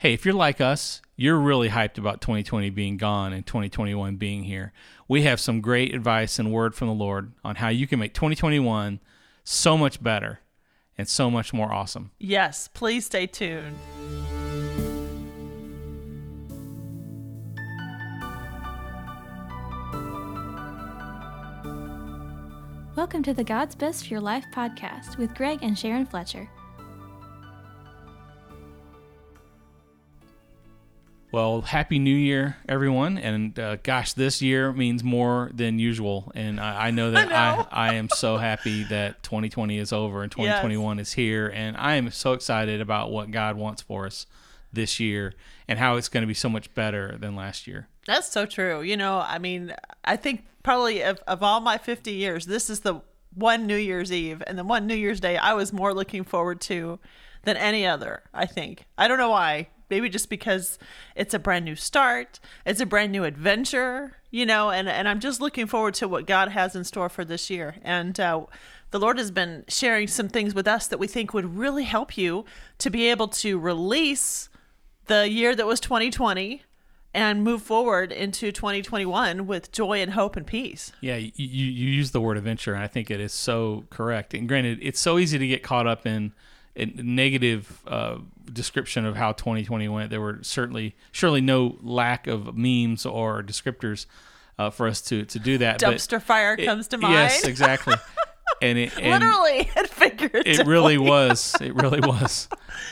hey, if you're like us, you're really hyped about 2020 being gone and 2021 being here. We have some great advice and word from the Lord on how you can make 2021 so much better and so much more awesome. Yes, please stay tuned. Welcome to the God's Best for Your Life podcast with Greg and Sharon Fletcher. Well, happy New Year, everyone! And uh, gosh, this year means more than usual, and I, I know that I know. I, I am so happy that 2020 is over and 2021 is here, and I am so excited about what God wants for us this year and how it's going to be so much better than last year. That's so true. You know, I mean, I think probably of, of all my 50 years, this is the one New Year's Eve and the one New Year's Day I was more looking forward to than any other, I think. I don't know why. Maybe just because it's a brand new start, it's a brand new adventure, you know, and, and I'm just looking forward to what God has in store for this year. And uh, the Lord has been sharing some things with us that we think would really help you to be able to release the year that was 2020 and move forward into 2021 with joy and hope and peace. Yeah, you, you use the word adventure, and I think it is so correct. And granted, it's so easy to get caught up in negative uh, description of how 2020 went. There were certainly, surely, no lack of memes or descriptors uh, for us to to do that. but Dumpster fire it- comes to mind. Yes, exactly. And it and Literally and figuratively. it really was. It really was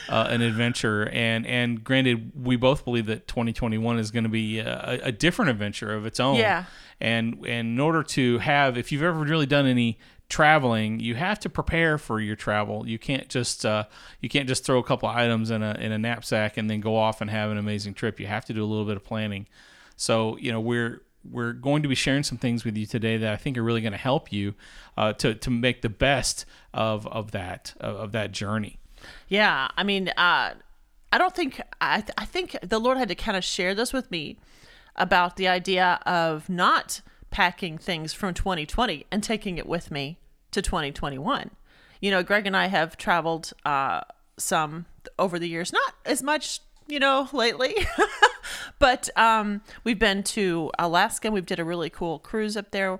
uh, an adventure. And and granted, we both believe that 2021 is going to be a, a different adventure of its own. Yeah. And and in order to have, if you've ever really done any traveling, you have to prepare for your travel. You can't just uh, you can't just throw a couple items in a in a knapsack and then go off and have an amazing trip. You have to do a little bit of planning. So you know we're we're going to be sharing some things with you today that I think are really going to help you uh, to to make the best of of that of, that journey. Yeah, I mean, uh, I don't think I. I think the Lord had to kind of share this with me about the idea of not packing things from 2020 and taking it with me to 2021. You know, Greg and I have traveled uh, some over the years, not as much, you know, lately, but um, we've been to Alaska. We've did a really cool cruise up there.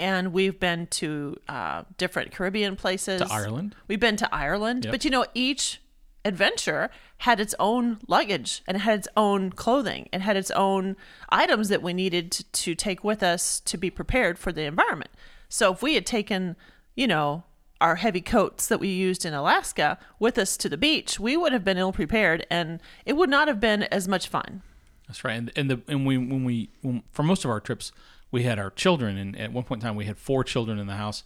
And we've been to uh, different Caribbean places. To Ireland. We've been to Ireland, Yep. but you know, each adventure had its own luggage and had its own clothing and had its own items that we needed to, take with us to be prepared for the environment. So if we had taken, you know, our heavy coats that we used in Alaska with us to the beach, we would have been ill prepared and it would not have been as much fun. That's right. And and the and we when we when, for most of our trips we had our children, and at one point in time we had four children in the house.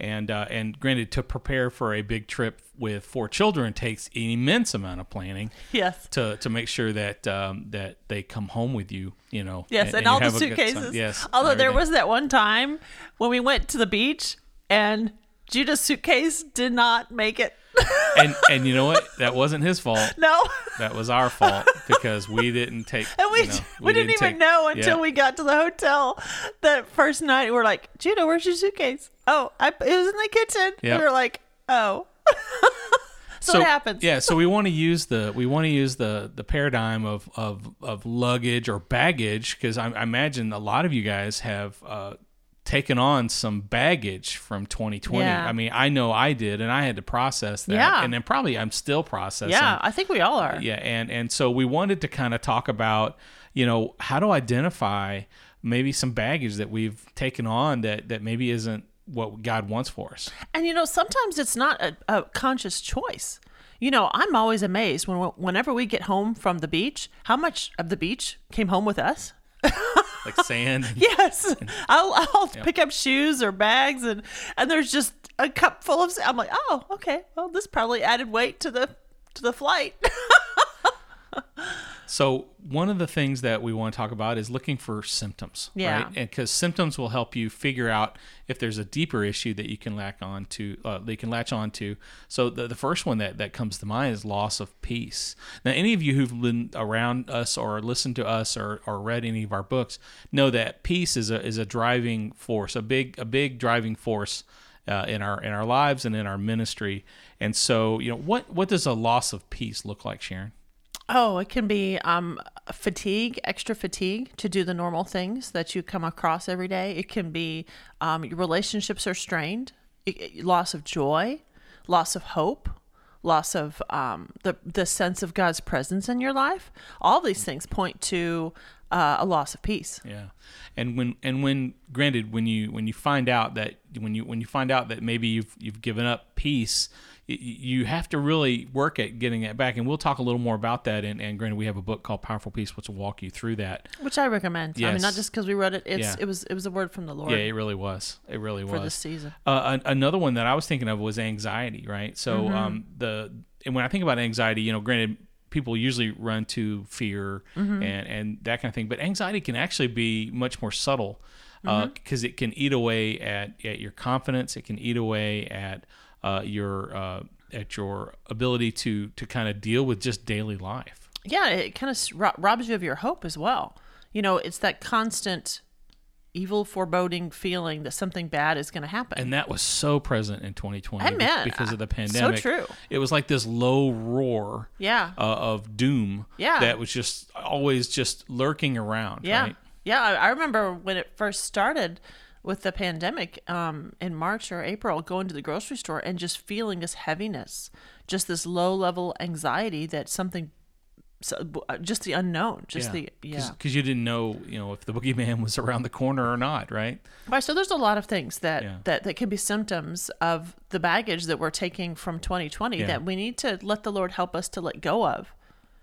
And uh, and granted, to prepare for a big trip with four children takes an immense amount of planning. Yes. To, to make sure that um, that they come home with you, you know. Yes, and, you all the suitcases. Yes. Although there was that one time when we went to the beach and Judah's suitcase did not make it. and and you know what? That wasn't his fault. no. That was our fault because we didn't take. And we, you know, we, didn't, even take- know until yeah. we got to the hotel that first night. We're like, Judah, where's your suitcase? Oh, I, it was in the kitchen. Yep. We were like, oh. so, what happens? Yeah, so we want to use the we want to use the the paradigm of of of luggage or baggage because I, I imagine a lot of you guys have uh, taken on some baggage from 2020. Yeah. I mean, I know I did, and I had to process that, Yeah. and then probably I'm still processing. Yeah, I think we all are. yeah, and and so we wanted to kind of talk about you know how to identify maybe some baggage that we've taken on that that maybe isn't what God wants for us. And you know, sometimes it's not a, a conscious choice. You know, I'm always amazed when whenever we get home from the beach, how much of the beach came home with us. Like sand. Yes, I'll, I'll pick up shoes or bags, and and there's just a cup full of. I'm like, oh, okay. Well, this probably added weight to the to the flight. So one of the things that we want to talk about is looking for symptoms, Yeah. right? And because symptoms will help you figure out if there's a deeper issue that you can latch on to, uh, that you can latch on to. So the, the first one that, that comes to mind is loss of peace. Now, any of you who've been around us or listened to us or, or read any of our books know that peace is a is a driving force, a big a big driving force uh, in our in our lives and in our ministry. And so, you know, what what does a loss of peace look like, Sharon? Oh, it can be um, fatigue, extra fatigue to do the normal things that you come across every day. It can be um, your relationships are strained, it- it- loss of joy, loss of hope, loss of um, the the sense of God's presence in your life. All these things point to uh, a loss of peace. Yeah, and when and when granted when you when you find out that when you when you find out that maybe you've you've given up peace, you have to really work at getting it back. And we'll talk a little more about that. And, and granted, we have a book called Powerful Peace, which will walk you through that. Which I recommend. I mean, Yes. not just because we wrote it. It's Yeah. it was it was a word from the Lord Yeah, it really was. It really was. for this season. Uh, an- another one that I was thinking of was anxiety, right? So Mm-hmm. um, the and when I think about anxiety, you know, granted, people usually run to fear Mm-hmm. and and that kind of thing, but anxiety can actually be much more subtle Mm-hmm. because it can eat away at, at your confidence. It can eat away at uh, your uh, at your ability to to kind of deal with just daily life. yeah, it kind of robs you of your hope as well. You know, it's that constant evil foreboding feeling that something bad is going to happen. And that was so present in 2020 Amen. because of the pandemic. So true. It was like this low roar yeah. uh, of doom Yeah. that was just always just lurking around. yeah. Right? Yeah. I, I remember when it first started with the pandemic um, in March or April, going to the grocery store and just feeling this heaviness, just this low level anxiety that something, so, uh, just the unknown, just the, yeah. Because you didn't know, you know, if the boogeyman was around the corner or not, right? Right. So there's a lot of things that, Yeah. that, that can be symptoms of the baggage that we're taking from 2020 Yeah. that we need to let the Lord help us to let go of.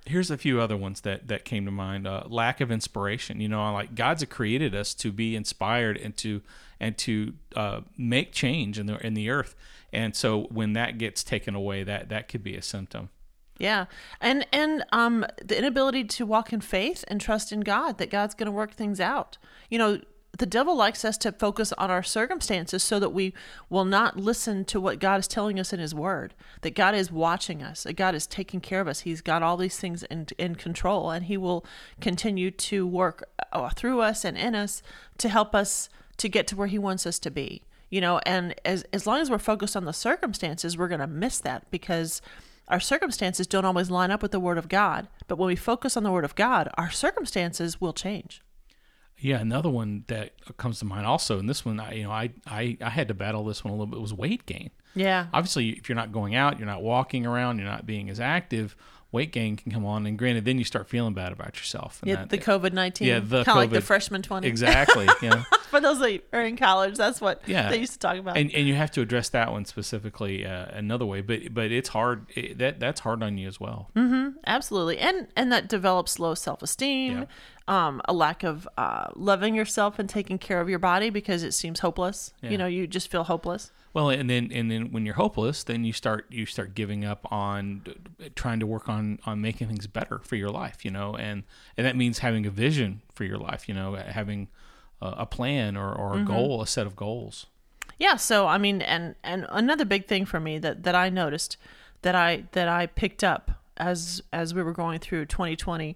Here's a few other ones that that came to mind. Uh, lack of inspiration. You know, like God's created us to be inspired and to and to uh, make change in the in the earth. And so when that gets taken away, that that could be a symptom. Yeah. And and um the inability to walk in faith and trust in God that God's going to work things out. You know, the devil likes us to focus on our circumstances so that we will not listen to what God is telling us in his word. That God is watching us, that God is taking care of us. He's got all these things in in control and he will continue to work uh, through us and in us to help us to get to where he wants us to be. You know, and as as long as we're focused on the circumstances, we're going to miss that because our circumstances don't always line up with the word of God. But when we focus on the word of God, our circumstances will change. Yeah, another one that comes to mind also, and this one, I, you know, I, I I had to battle this one a little bit. Was weight gain. Yeah. obviously if you're not going out you're not walking around you're not being as active weight gain can come on and granted then you start feeling bad about yourself and Yeah, that- the COVID nineteen. Yeah, the kind of like the freshman twenty. exactly yeah For those that are in college, that's what Yeah. they used to talk about. and and you have to address that one specifically uh, another way but but it's hard it, that that's hard on you as well Absolutely, and and that develops low self esteem, um, a lack of uh, loving yourself and taking care of your body because it seems hopeless. Yeah. You know, you just feel hopeless. well and then and then when you're hopeless then you start you start giving up on trying to work on on making things better for your life you know and and that means having a vision for your life you know having a, a plan or, or a goal a set of goals Yeah, so I mean, and and another big thing for me that that I noticed that I that I picked up as as we were going through 2020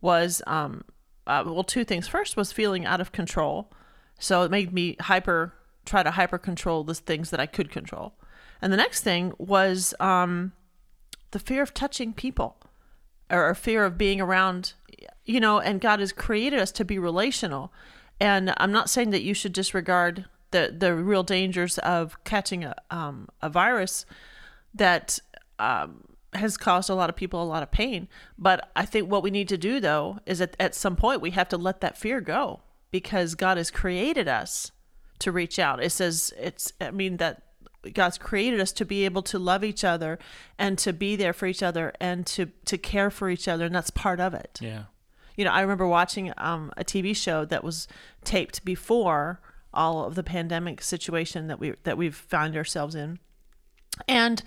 was um uh, well two things. First was feeling out of control, so it made me hyper try to hyper control the things that I could control, and the next thing was um the fear of touching people or fear of being around you know and god has created us to be relational. And i'm not saying that you should disregard the the real dangers of catching a um, a virus that um, has caused a lot of people a lot of pain but i think what we need to do though is at, at some point we have to let that fear go because god has created us to reach out it says it's i mean that God's created us to be able to love each other and to be there for each other and to to care for each other and that's part of it. yeah You know, I remember watching um, a TV show that was taped before all of the pandemic situation that we that we've found ourselves in. And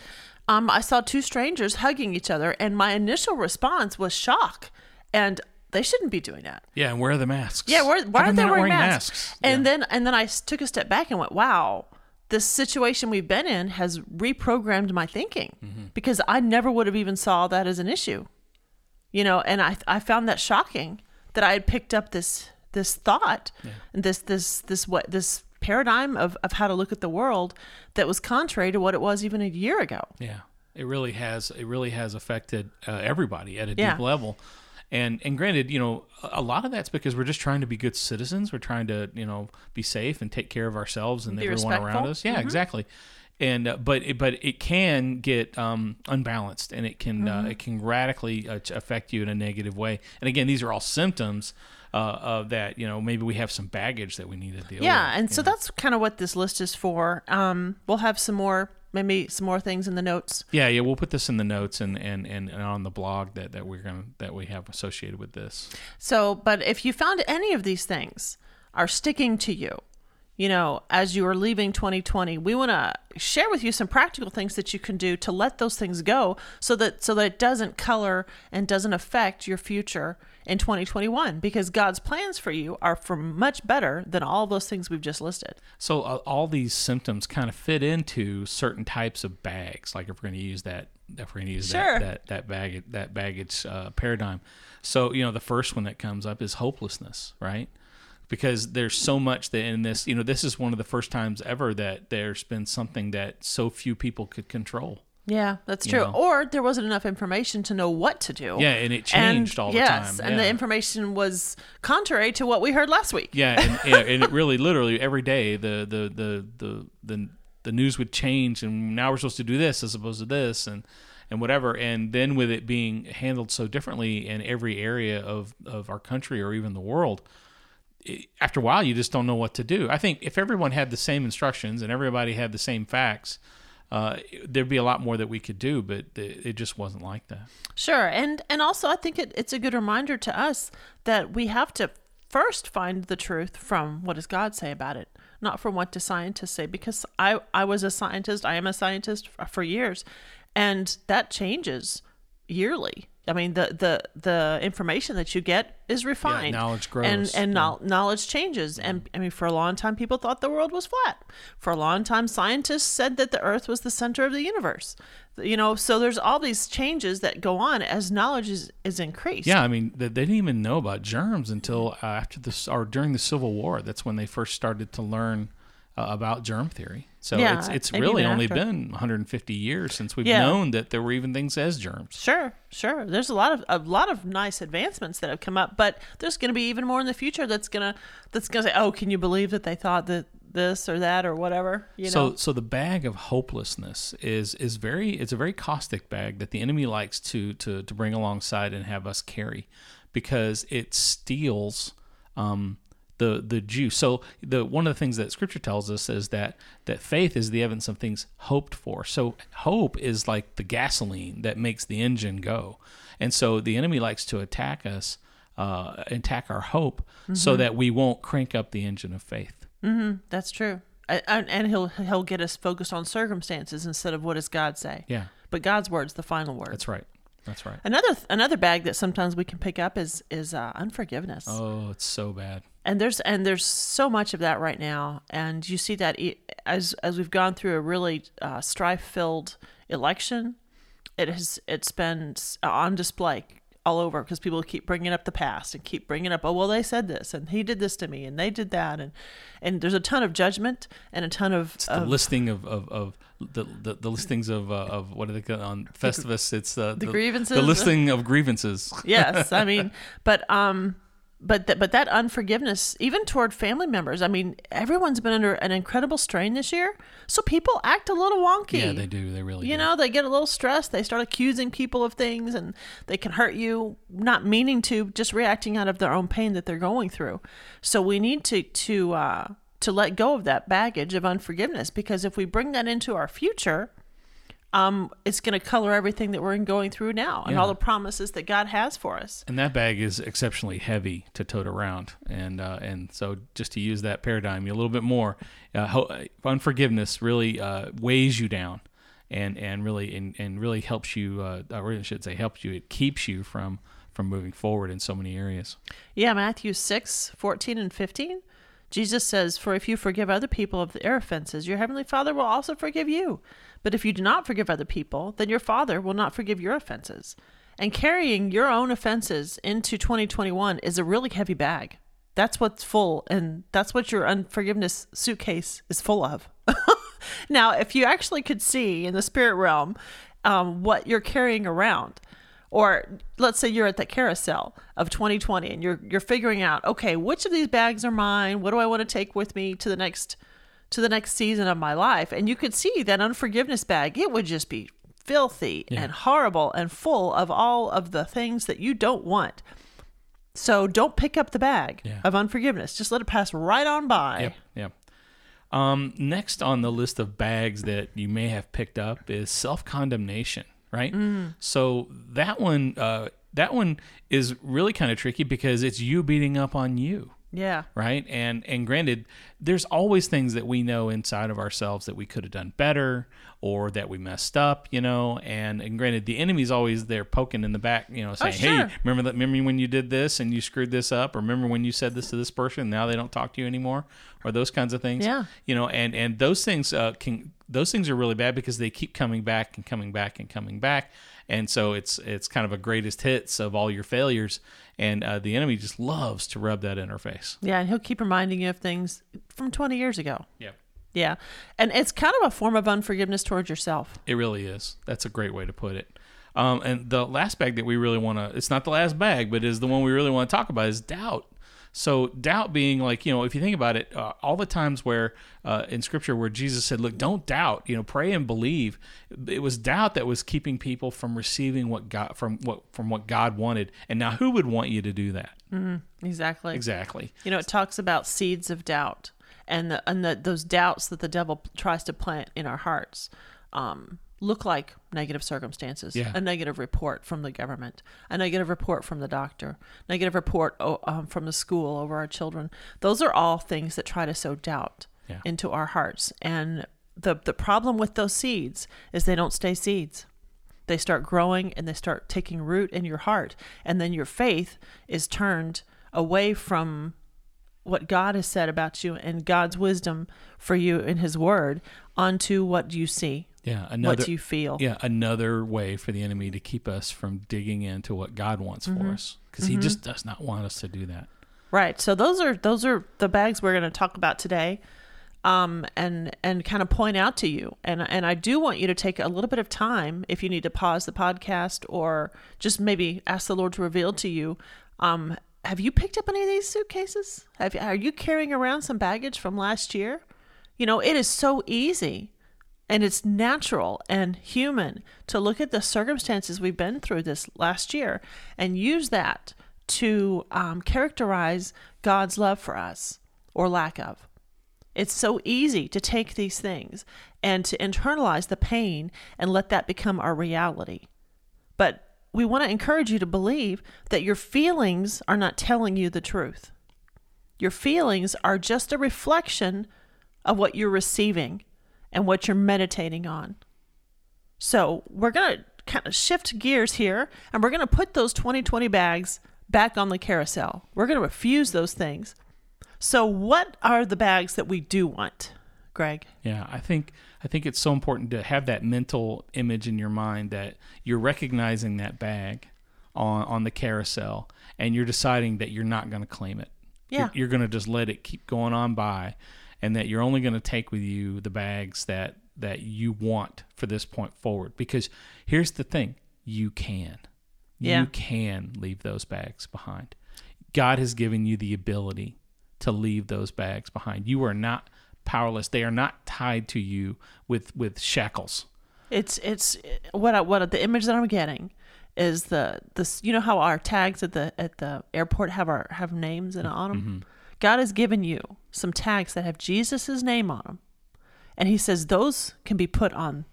um, I saw two strangers hugging each other and my initial response was shock. And they shouldn't be doing that. Yeah, and where are the masks? Yeah, why, why aren't they they're wearing, masks? And Yeah. then and then I took a step back and went, "Wow, this situation we've been in has reprogrammed my thinking Mm-hmm. because I never would have even saw that as an issue." You know, and I I found that shocking that I had picked up this this thought, this this this what this paradigm of of how to look at the world that was contrary to what it was even a year ago. yeah, it really has. It really has affected uh, everybody at a Yeah. deep level. And and granted, you know, a lot of that's because we're just trying to be good citizens. We're trying to you know be safe and take care of ourselves and Be everyone around us. Yeah, exactly. And uh, but it, but it can get um, unbalanced, and it can uh, it can radically uh, affect you in a negative way. And again, these are all symptoms uh, of that. You know, maybe we have some baggage that we need to deal with. Yeah, and so know. that's kind of what this list is for. Um, we'll have some more, maybe some more things in the notes. Yeah, yeah, we'll put this in the notes and, and, and, and on the blog that, that we're gonna that we have associated with this. So, but if you found any of these things are sticking to you, you know, as you are leaving 2020, we want to share with you some practical things that you can do to let those things go so that so that it doesn't color and doesn't affect your future in 2021 because God's plans for you are for much better than all those things we've just listed. So uh, all these symptoms kind of fit into certain types of bags. Like if we're going to use that, if we're going to use Sure. that that that baggage that baggage uh, paradigm. So you know, the first one that comes up is hopelessness, right? Because there's so much that in this, you know, this is one of the first times ever that there's been something that so few people could control. Yeah, that's You true. know. Or there wasn't enough information to know what to do. Yeah, and it changed all the time. yes, time. and the information was contrary to what we heard last week. Yeah, and, yeah, and it really, literally, every day the the the the the the news would change, and now we're supposed to do this as opposed to this, and and whatever. And then with it being handled so differently in every area of of our country or even the world, it, after a while, you just don't know what to do. I think if everyone had the same instructions and everybody had the same facts. Uh, there'd be a lot more that we could do, but it, it just wasn't like that. Sure, and and also I think it, it's a good reminder to us that we have to first find the truth from what does God say about it, not from what do scientists say. Because I I was a scientist, I am a scientist f- for years, and that changes yearly. I mean the the the information that you get is refined. Yeah, knowledge grows. and and Yeah. knowl- knowledge changes. And I mean, for a long time, people thought the world was flat. For a long time, scientists said that the Earth was the center of the universe. You know, so there's all these changes that go on as knowledge is, is increased. Yeah, I mean, they they didn't even know about germs until uh, after this or during the Civil War. That's when they first started to learn uh, about germ theory. So Yeah, it's it's really only after. been 150 years since we've Yeah. known that there were even things as germs. Sure, sure. There's a lot of a lot of nice advancements that have come up, but there's going to be even more in the future that's gonna that's gonna say, "Oh, can you believe that they thought that this or that or whatever?" You so so the bag of hopelessness is is very it's a very caustic bag that the enemy likes to to to bring alongside and have us carry because it steals um the the juice. So the one of the things that scripture tells us is that that faith is the evidence of things hoped for. So hope is like the gasoline that makes the engine go. And so the enemy likes to attack us uh attack our hope so that we won't crank up the engine of faith. That's true. A- And, and he'll he'll get us focused on circumstances instead of what does God say. Yeah. But God's word's the final word. That's right. That's right. Another another bag that sometimes we can pick up is is uh, unforgiveness. Oh, it's so bad. And there's and there's so much of that right now, and you see that as as we've gone through a really uh, strife filled election, it has it's been on display all over because people keep bringing up the past and keep bringing up oh well they said this and he did this to me and they did that and and there's a ton of judgment and a ton of, It's the of listing of, of, of the, the, the listings of uh, of what are they call on Festivus? It's uh, the, grievances? The listing of grievances. yes i mean but um but th- but that unforgiveness even toward family members i mean everyone's been under an incredible strain this year so people act a little wonky Yeah, they do. They really you do. know they get a little stressed they start accusing people of things and they can hurt you not meaning to just reacting out of their own pain that they're going through so we need to to uh to let go of that baggage of unforgiveness because if we bring that into our future um it's going to color everything that we're going through now and Yeah. all the promises that god has for us And that bag is exceptionally heavy to tote around, and uh, and so just to use that paradigm a little bit more, uh, ho- unforgiveness really uh, weighs you down, and and really and, and really helps you, uh, or I should say, helps you. It keeps you from from moving forward in so many areas. Yeah, Matthew 6, 14 and 15. Jesus says, For if you forgive other people of their offenses, your heavenly Father will also forgive you. But if you do not forgive other people, then your Father will not forgive your offenses. And carrying your own offenses into 2021 is a really heavy bag. That's what's full, and that's what your unforgiveness suitcase is full of. now, if you actually could see in the spirit realm, um, what you're carrying around. Or let's say you're at the carousel of 2020 and you're you're figuring out, okay, which of these bags are mine? What do I want to take with me to the next to the next season of my life? And you could see that unforgiveness bag, it would just be filthy Yeah. and horrible and full of all of the things that you don't want. So don't pick up the bag Yeah. of unforgiveness. Just let it pass right on by. Yep. Yep. Um, next on the list of bags that you may have picked up is self condemnation, right? So that one, uh, that one is really kind of tricky because it's you beating up on you, Yeah. right? And and granted, there's always things that we know inside of ourselves that we could have done better or that we messed up, you know. And and granted, the enemy's always there poking in the back, you know, saying, sure. "Hey, remember that? Remember when you did this and you screwed this up? Or remember when you said this to this person? Now they don't talk to you anymore, or those kinds of things." Yeah. you know, and and those things uh, can those things are really bad because they keep coming back and coming back and coming back, and so it's it's kind of a greatest hits of all your failures, and uh, the enemy just loves to rub that in our face. Yeah. And he'll keep reminding you of things from 20 years ago. Yeah. Yeah. And it's kind of a form of unforgiveness towards yourself. It really is. That's a great way to put it. Um, and the last bag that we really want to, it's not the last bag, but is the one we really want to talk about is doubt. So, doubt being like, you know, if you think about it, uh, all the times where uh, in scripture where Jesus said, look, don't doubt, you know, pray and believe, it was doubt that was keeping people from receiving what God, from what, from what God wanted. And now who would want you to do that? Mm, Exactly. Exactly. You know, it talks about seeds of doubt and the, and the, those doubts that the devil tries to plant in our hearts um, look like negative circumstances, Yeah. a negative report from the government, a negative report from the doctor, negative report oh, um, from the school over our children. Those are all things that try to sow doubt Yeah. into our hearts. And the the problem with those seeds is they don't stay seeds. They start growing and they start taking root in your heart. And then your faith is turned away from what God has said about you and God's wisdom for you in His Word onto what you see, Yeah. Another, what you feel. yeah, another way for the enemy to keep us from digging into what God wants for us because he just does not want us to do that. Right. So those are those are the bags we're going to talk about today. Um, and and kind of point out to you, and and I do want you to take a little bit of time if you need to pause the podcast or just maybe ask the Lord to reveal to you. Um, have you picked up any of these suitcases? Have are you carrying around some baggage from last year? You know, it is so easy and it's natural and human to look at the circumstances we've been through this last year and use that to um, characterize God's love for us or lack of. It's so easy to take these things and to internalize the pain and let that become our reality. But we want to encourage you to believe that your feelings are not telling you the truth. Your feelings are just a reflection of what you're receiving and what you're meditating on. So we're going to kind of shift gears here and we're going to put those 2020 bags back on the carousel. We're going to refuse those things. So, what are the bags that we do want, Greg? Yeah, I think I think it's so important to have that mental image in your mind that you're recognizing that bag on on the carousel and you're deciding that you're not going to claim it. Yeah. You're, you're going to just let it keep going on by and that you're only going to take with you the bags that that you want for this point forward because here's the thing, you can. Yeah. You can leave those bags behind. God has given you the ability to leave those bags behind. You are not powerless. They are not tied to you with with shackles. It's it's what I, what the image that I'm getting is the this you know how our tags at the at the airport have our have names and on them. Mm-hmm. God has given you some tags that have Jesus's name on them, and He says those can be put on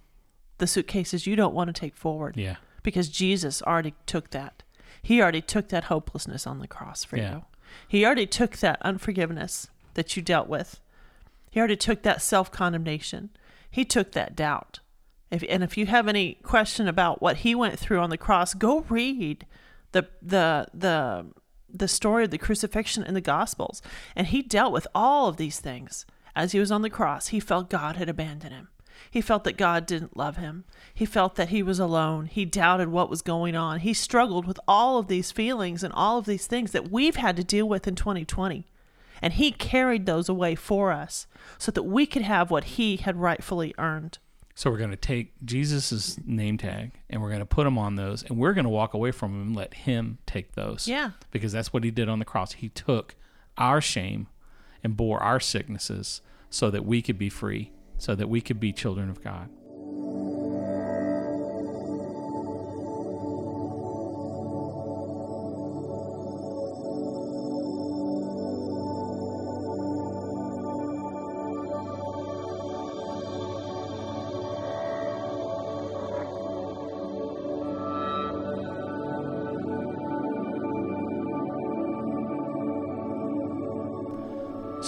the suitcases you don't want to take forward. Yeah. because Jesus already took that. He already took that hopelessness on the cross for Yeah. you. He already took that unforgiveness that you dealt with. He already took that self condemnation. He took that doubt. If, and if you have any question about what he went through on the cross, go read the the the the story of the crucifixion in the Gospels. And he dealt with all of these things as he was on the cross. He felt God had abandoned him. He felt that God didn't love him. He felt that he was alone. He doubted what was going on. He struggled with all of these feelings and all of these things that we've had to deal with in 2020. And he carried those away for us so that we could have what he had rightfully earned. So we're going to take Jesus' name tag and we're going to put him on those and we're going to walk away from him and let him take those. Yeah. Because that's what he did on the cross. He took our shame and bore our sicknesses so that we could be free, so that we could be children of God.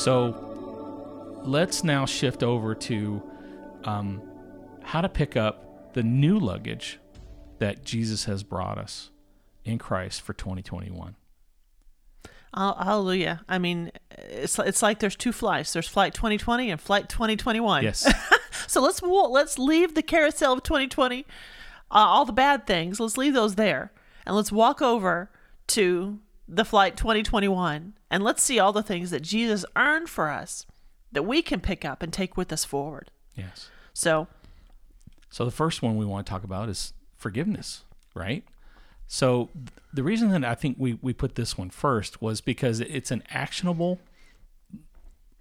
So let's now shift over to um, how to pick up the new luggage that Jesus has brought us in Christ for 2021. Hall- Hallelujah. I mean, it's it's like there's two flights. There's flight 2020 and flight 2021. Yes. So let's let's leave the carousel of 2020, uh, all the bad things. Let's leave those there, and let's walk over to the flight 2021, and let's see all the things that Jesus earned for us that we can pick up and take with us forward. yes. So So the first one we want to talk about is forgiveness, right? So th- the reason that I think we, we put this one first was because it's an actionable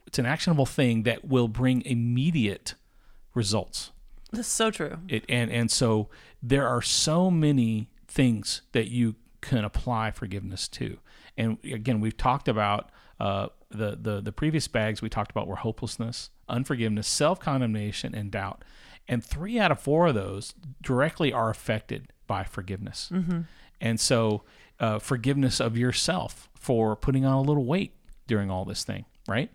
it's an actionable thing that will bring immediate results. That's so true. It and and so there are so many things that you can apply forgiveness to. And again, we've talked about uh, the the the previous bags we talked about were hopelessness, unforgiveness, self condemnation, and doubt. And three out of four of those directly are affected by forgiveness. And so, uh, forgiveness of yourself for putting on a little weight during all this thing, right?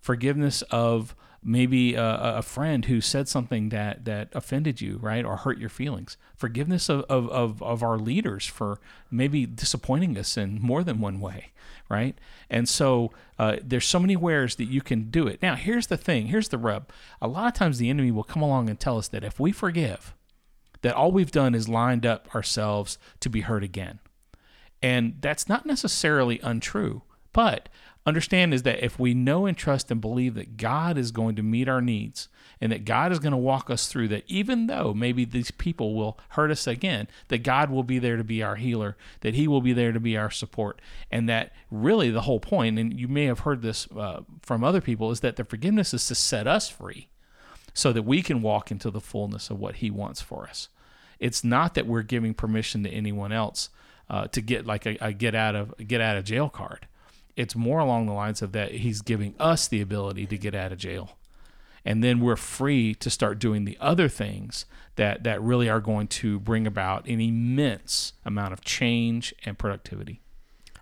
Forgiveness of maybe a, a friend who said something that that offended you, right, or hurt your feelings. Forgiveness of of, of, of our leaders for maybe disappointing us in more than one way, right? And so uh, there's so many ways that you can do it. Now, here's the thing. Here's the rub. A lot of times the enemy will come along and tell us that if we forgive, that all we've done is lined up ourselves to be hurt again. And that's not necessarily untrue, but understand is that if we know and trust and believe that God is going to meet our needs and that God is going to walk us through that, even though maybe these people will hurt us again, that God will be there to be our healer, that He will be there to be our support, and that really the whole point, and you may have heard this uh, from other people, is that the forgiveness is to set us free so that we can walk into the fullness of what He wants for us. It's not that we're giving permission to anyone else uh, to get like a, a get out of get out of jail card. It's more along the lines of that He's giving us the ability to get out of jail, and then we're free to start doing the other things that that really are going to bring about an immense amount of change and productivity.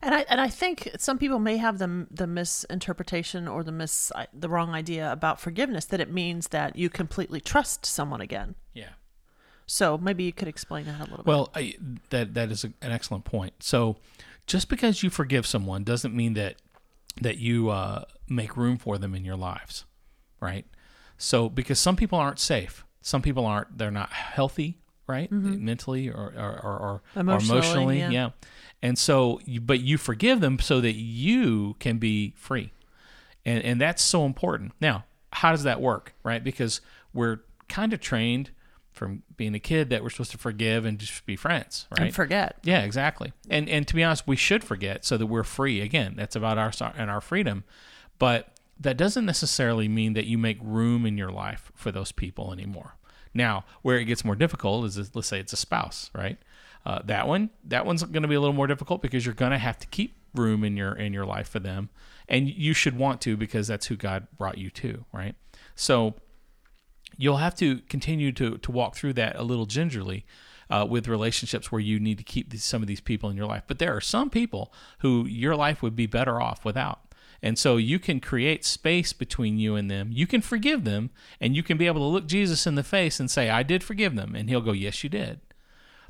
And I and I think some people may have the the misinterpretation or the mis uh, the wrong idea about forgiveness that it means that you completely trust someone again. Yeah. So maybe you could explain that a little bit. Well, that that is an excellent point. So, just because you forgive someone doesn't mean that that you uh, make room for them in your lives, right? So, because some people aren't safe, some people aren't. They're not healthy, right? Mentally or or, or, or Mm-hmm. Emotionally, or emotionally, yeah. yeah. And so, you, but you forgive them so that you can be free, and and that's so important. Now, how does that work, right? Because we're kind of trained from being a kid that we're supposed to forgive and just be friends, right? and forget. Yeah, exactly. And and to be honest, we should forget so that we're free. Again, that's about our and our freedom. But that doesn't necessarily mean that you make room in your life for those people anymore. Now, where it gets more difficult is let's say it's a spouse, right? Uh, that one, that one's going to be a little more difficult because you're going to have to keep room in your in your life for them, and you should want to because that's who God brought you to, right? So you'll have to continue to to walk through that a little gingerly uh, with relationships where you need to keep these, some of these people in your life. But there are some people who your life would be better off without. And so you can create space between you and them. You can forgive them, and you can be able to look Jesus in the face and say, I did forgive them. And he'll go, Yes, you did.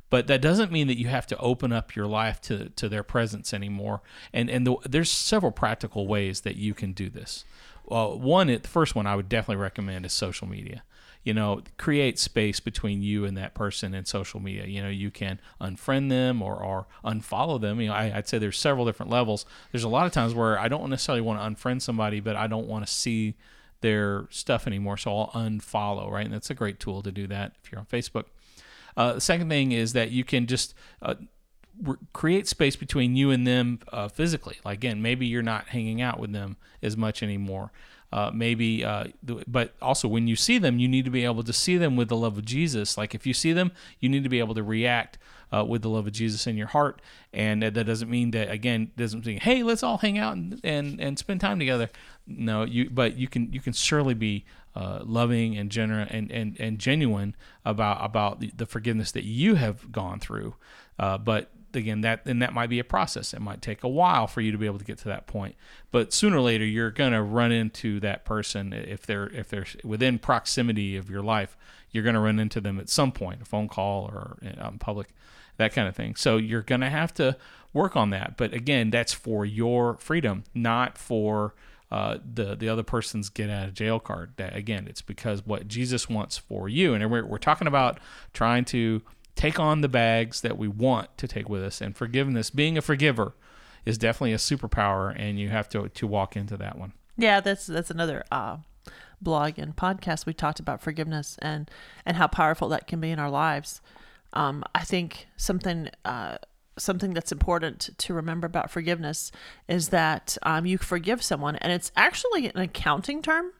But that doesn't mean that you have to open up your life to, to their presence anymore. And and the, there's several practical ways that you can do this. Well, one, the first one I would definitely recommend is social media. You know, create space between you and that person in social media. You know, you can unfriend them or, or unfollow them. You know, I, I'd say there's several different levels. There's a lot of times where I don't necessarily want to unfriend somebody, but I don't want to see their stuff anymore, so I'll unfollow. Right, and that's a great tool to do that if you're on Facebook. Uh, the second thing is that you can just uh, re- create space between you and them uh, physically. Like again, maybe you're not hanging out with them as much anymore. Uh, maybe, uh, but also when you see them, you need to be able to see them with the love of Jesus. Like if you see them, you need to be able to react uh, with the love of Jesus in your heart, and that doesn't mean that again doesn't mean hey let's all hang out and and, and spend time together. No, you but you can you can surely be uh, loving and genuine and, and, and genuine about about the, the forgiveness that you have gone through. Uh, but again that and that might be a process. It might take a while for you to be able to get to that point. But sooner or later you're going to run into that person. If they're if they're within proximity of your life you're going to run into them at some point a phone call or out in public that kind of thing. So you're going to have to work on that. But again that's for your freedom not for uh, the the other person's get out of jail card. That again it's because what jesus wants for you. And we're, we're talking about trying to take on the bags that we want to take with us. And forgiveness, being a forgiver, is definitely a superpower, and you have to to walk into that one. Yeah, that's that's another uh, blog and podcast we talked about forgiveness and and how powerful that can be in our lives. Um, I think something uh, something that's important to remember about forgiveness is that um, you forgive someone, and it's actually an accounting term,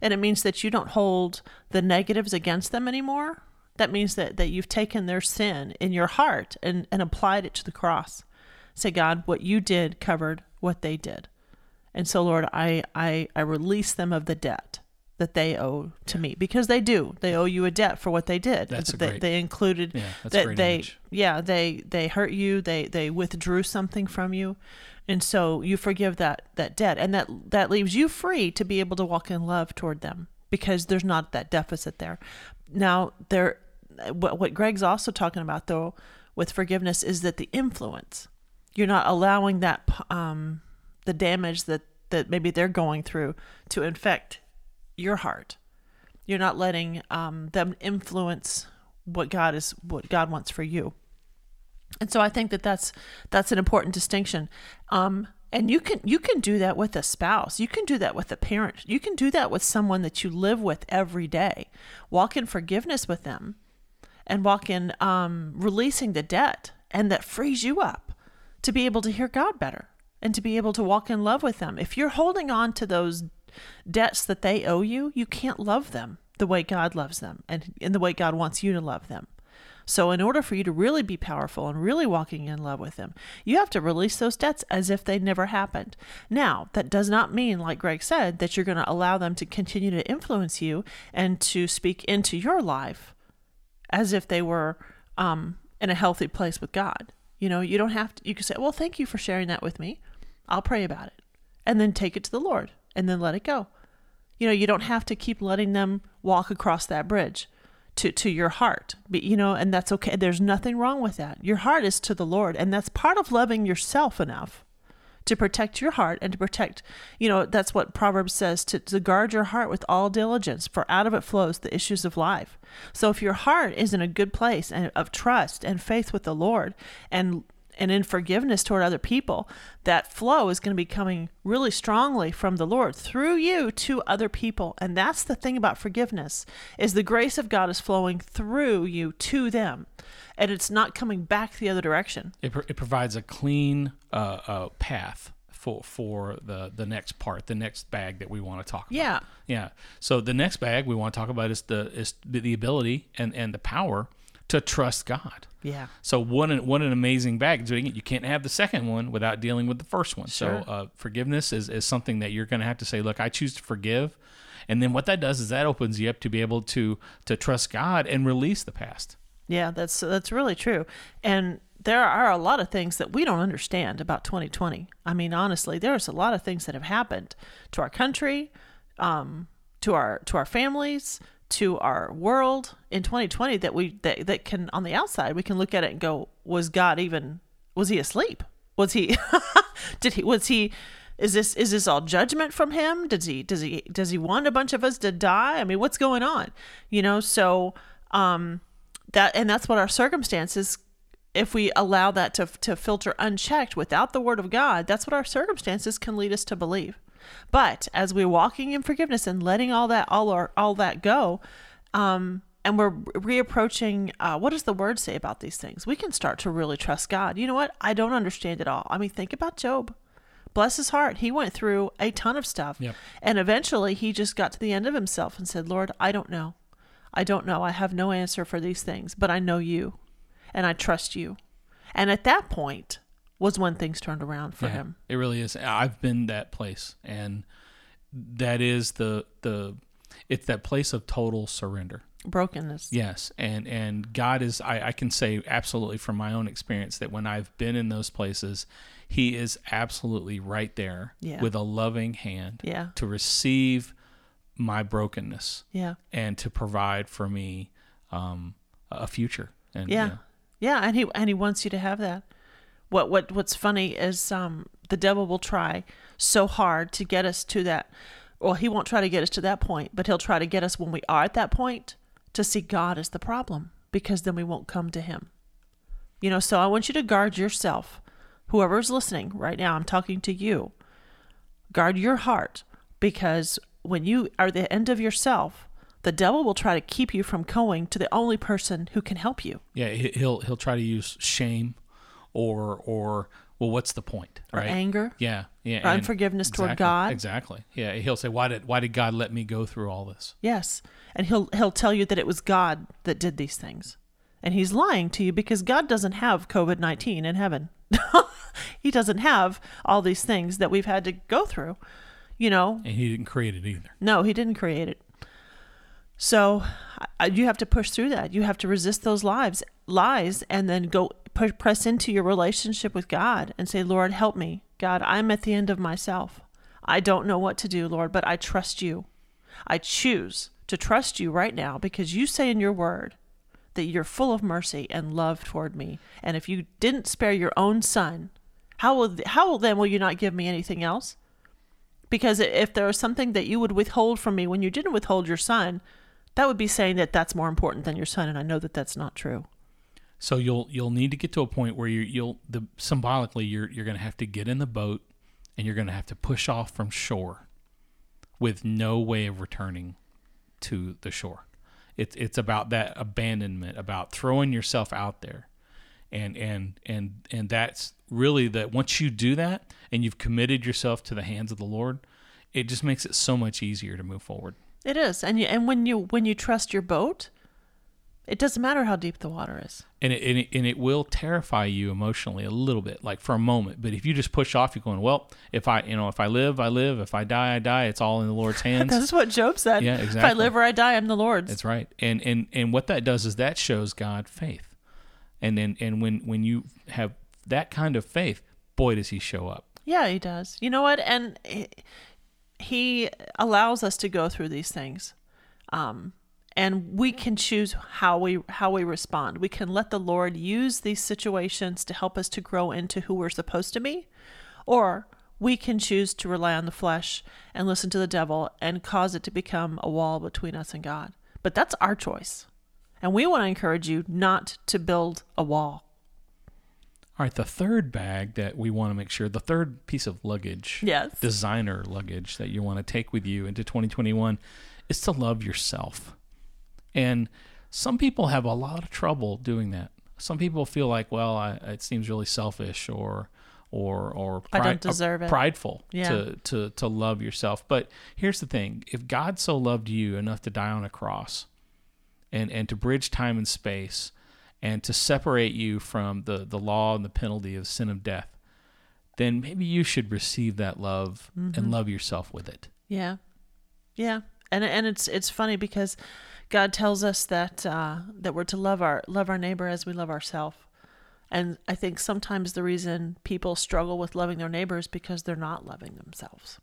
and it means that you don't hold the negatives against them anymore that means that, that you've taken their sin in your heart and, and applied it to the cross. Say, God, what you did covered what they did. And so, Lord, I, I, I release them of the debt that they owe to me because they do. They owe you a debt for what they did. That's they, great, they included yeah, that's that they image. yeah they they hurt you. They they withdrew something from you, and so you forgive that that debt, and that that leaves you free to be able to walk in love toward them because there's not that deficit there. Now there what, what Greg's also talking about though with forgiveness is that the influence you're not allowing that um, the damage that that maybe they're going through to infect your heart. You're not letting um, them influence what God is what God wants for you. And so I think that that's that's an important distinction. Um, and you can you can do that with a spouse. You can do that with a parent. You can do that with someone that you live with every day. Walk in forgiveness with them and walk in um, releasing the debt, and that frees you up to be able to hear God better and to be able to walk in love with them. If you're holding on to those debts that they owe you, you can't love them the way God loves them and in the way God wants you to love them. So, in order for you to really be powerful and really walking in love with them, you have to release those debts as if they never happened. Now, that does not mean, like Greg said, that you're going to allow them to continue to influence you and to speak into your life as if they were um, in a healthy place with God. You know, you don't have to, you can say, well, thank you for sharing that with me. I'll pray about it. And then take it to the Lord and then let it go. You know, you don't have to keep letting them walk across that bridge to, to your heart. But, you know, and that's okay. There's nothing wrong with that. Your heart is to the Lord. And that's part of loving yourself enough to protect your heart and to protect, you know, that's what Proverbs says to, to guard your heart with all diligence, for out of it flows the issues of life. So if your heart is in a good place and of trust and faith with the Lord and and in forgiveness toward other people, that flow is going to be coming really strongly from the Lord through you to other people. And that's the thing about forgiveness is the grace of God is flowing through you to them. And it's not coming back the other direction. It, it provides a clean uh, uh, path for for the the next part, the next bag that we want to talk about. Yeah. Yeah. So the next bag we want to talk about is the is the ability and and the power to trust God. Yeah. So what an what an amazing bag doing it. You can't have the second one without dealing with the first one. Sure. So uh, forgiveness is is something that you're going to have to say, look, I choose to forgive, and then what that does is that opens you up to be able to to trust God and release the past. Yeah, that's that's really true. And there are a lot of things that we don't understand about 2020. I mean, honestly, there's a lot of things that have happened to our country, um, to our to our families, to our world in 2020 that we that, that can on the outside we can look at it and go, was God even was he asleep? Was he did he was he is this is this all judgment from him? Does he does he does he want a bunch of us to die? I mean, what's going on? You know, so um that and that's what our circumstances if we allow that to to filter unchecked without the word of God, that's what our circumstances can lead us to believe. But as we're walking in forgiveness and letting all that all our all that go, um, and we're reapproaching uh, what does the word say about these things? We can start to really trust God. You know what? I don't understand it all. I mean, think about Job. Bless his heart. He went through a ton of stuff. Yep. And eventually he just got to the end of himself and said, Lord, I don't know. I don't know. I have no answer for these things, but I know you and I trust you. And at that point was when things turned around for Yeah, him. It really is. I've been that place, and that is the the it's that place of total surrender. Brokenness. Yes, and and God is. I, I can say absolutely from my own experience that when I've been in those places, He is absolutely right there Yeah. with a loving hand Yeah. to receive my brokenness Yeah. and to provide for me um, a future. And Yeah. you know, Yeah, and he and he wants you to have that. What what what's funny is um the devil will try so hard to get us to that well, he won't try to get us to that point, but he'll try to get us when we are at that point to see God as the problem because then we won't come to him. You know, so I want you to guard yourself. Whoever's listening right now, I'm talking to you. Guard your heart because when you are the end of yourself, the devil will try to keep you from going to the only person who can help you. yeah, he- he'll he'll try to use shame, or or well, what's the point, Or right? anger. Yeah, yeah. Or unforgiveness toward God. Exactly. Yeah, he'll say, "Why did Why did God let me go through all this?" Yes. And he'll he'll tell you that it was God that did these things. And he's lying to you because God doesn't have COVID-19 in heaven. he doesn't have all these things that we've had to go through. You know, And He didn't create it either. no, he didn't create it. So I- you have to push through that. You have to resist those lies, lies, and then go pu- press into your relationship with God and say, "Lord, help me. God, I'm at the end of myself. I don't know what to do, Lord, but I trust you. I choose to trust you right now because you say in your word that you're full of mercy and love toward me. And if you didn't spare your own son, how will how will then will you not give me anything else?" Because if there was something that you would withhold from me when you didn't withhold your son, that would be saying that that's more important than your son, and I know that that's not true. So you'll you'll need to get to a point where you you'll the symbolically you're you're going to have to get in the boat and you're going to have to push off from shore with no way of returning to the shore. It's it's about that abandonment, about throwing yourself out there. And and and and that's really that once you do that and you've committed yourself to the hands of the Lord, it just makes it so much easier to move forward. It is, and you, and when you when you trust your boat, it doesn't matter how deep the water is. and it, and it and it will terrify you emotionally a little bit, like for a moment. But if you just push off, you're going, well, if I, you know, if I live, I live. If I die, I die. It's all in the Lord's hands. That's what Job said. Yeah, exactly. If I live or I die, I'm the Lord's. That's right. And and and what that does is that shows God faith. And then and when when you have that kind of faith, boy, does He show up. Yeah, he does. You know what? And he, allows us to go through these things. Um, and we can choose how we how we respond. We can let the Lord use these situations to help us to grow into who we're supposed to be, or we can choose to rely on the flesh and listen to the devil and cause it to become a wall between us and God. But that's our choice. And we want to encourage you not to build a wall. All right, the third bag that we want to make sure, the third piece of luggage, Yes. designer luggage that you want to take with you into 2021 is to love yourself. And some people have a lot of trouble doing that. Some people feel like, well, I, it seems really selfish or or or I don't uh, deserve it. prideful Yeah. to to to love yourself. But here's the thing: if God so loved you enough to die on a cross, and and to bridge time and space, and to separate you from the the law and the penalty of sin of death, then maybe you should receive that love Mm-hmm. and love yourself with it. Yeah, yeah, and and it's it's funny because God tells us that uh, that we're to love our love our neighbor as we love ourselves, and I think sometimes the reason people struggle with loving their neighbors because they're not loving themselves,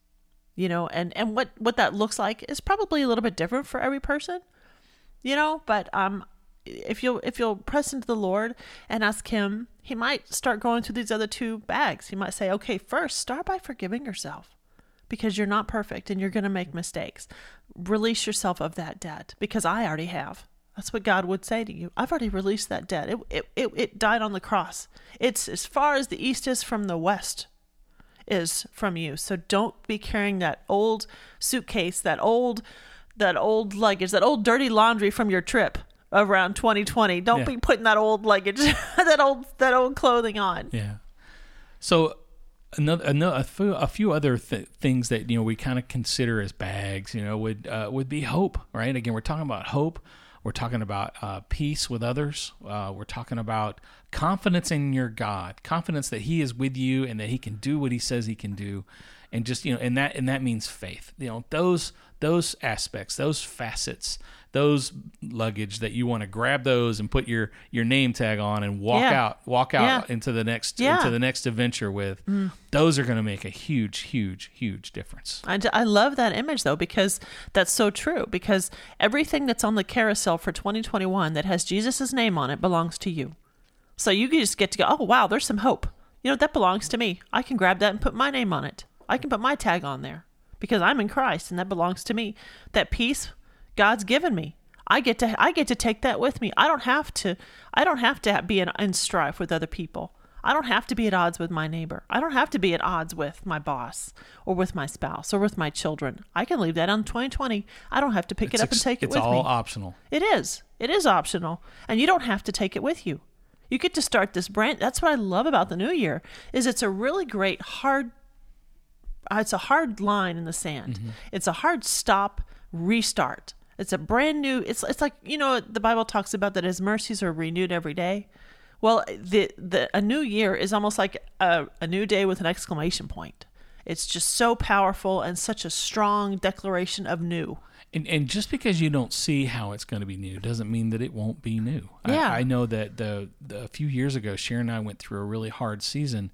you know, and and what what that looks like is probably a little bit different for every person, you know, but um. If you'll if you'll press into the Lord and ask Him, He might start going through these other two bags. He might say, "Okay, first start by forgiving yourself because you're not perfect and you're going to make mistakes. Release yourself of that debt because I already have. That's what God would say to you. I've already released that debt. It, it, it, it died on the cross. It's as far as the east is from the west is from you. So don't be carrying that old suitcase, that old that old luggage, that old dirty laundry from your trip around 2020. Don't Yeah. be putting that old luggage, that old that old clothing on. Yeah. So another, another a few, a few other th- things that you know we kind of consider as bags, you know, would uh, would be hope, right? Again, we're talking about hope. We're talking about uh, peace with others. Uh, we're talking about confidence in your God, confidence that He is with you and that He can do what He says He can do, and just you know, and that and that means faith. You know, those those aspects, those facets, those luggage that you want to grab those and put your your name tag on and walk Yeah. out, walk out Yeah. into the next Yeah. Mm. into the next adventure with. Those are going to make a huge, huge, huge difference. I, d- I love that image though because that's so true because everything that's on the carousel for 2021 that has Jesus' name on it belongs to you. So you just get to go, oh wow, there's some hope. You know, that belongs to me. I can grab that and put my name on it. I can put my tag on there because I'm in Christ and that belongs to me. That peace God's given me. I get to I get to take that with me. I don't have to I don't have to be in, in strife with other people. I don't have to be at odds with my neighbor. I don't have to be at odds with my boss or with my spouse or with my children. I can leave that on 2020. I don't have to pick it up and take it with me. it's all optional. It is. It is optional, and you don't have to take it with you. You get to start this brand. That's what I love about the new year. Is it's a really great hard. Uh, It's a hard line in the sand. It's a hard stop, restart. It's a brand new. It's it's like you know the Bible talks about that His mercies are renewed every day. Well, the the a new year is almost like a, a new day with an exclamation point. It's just so powerful and such a strong declaration of new. And, and just because you don't see how it's going to be new doesn't mean that it won't be new. Yeah. I, I know that the, the a few years ago, Sharon and I went through a really hard season,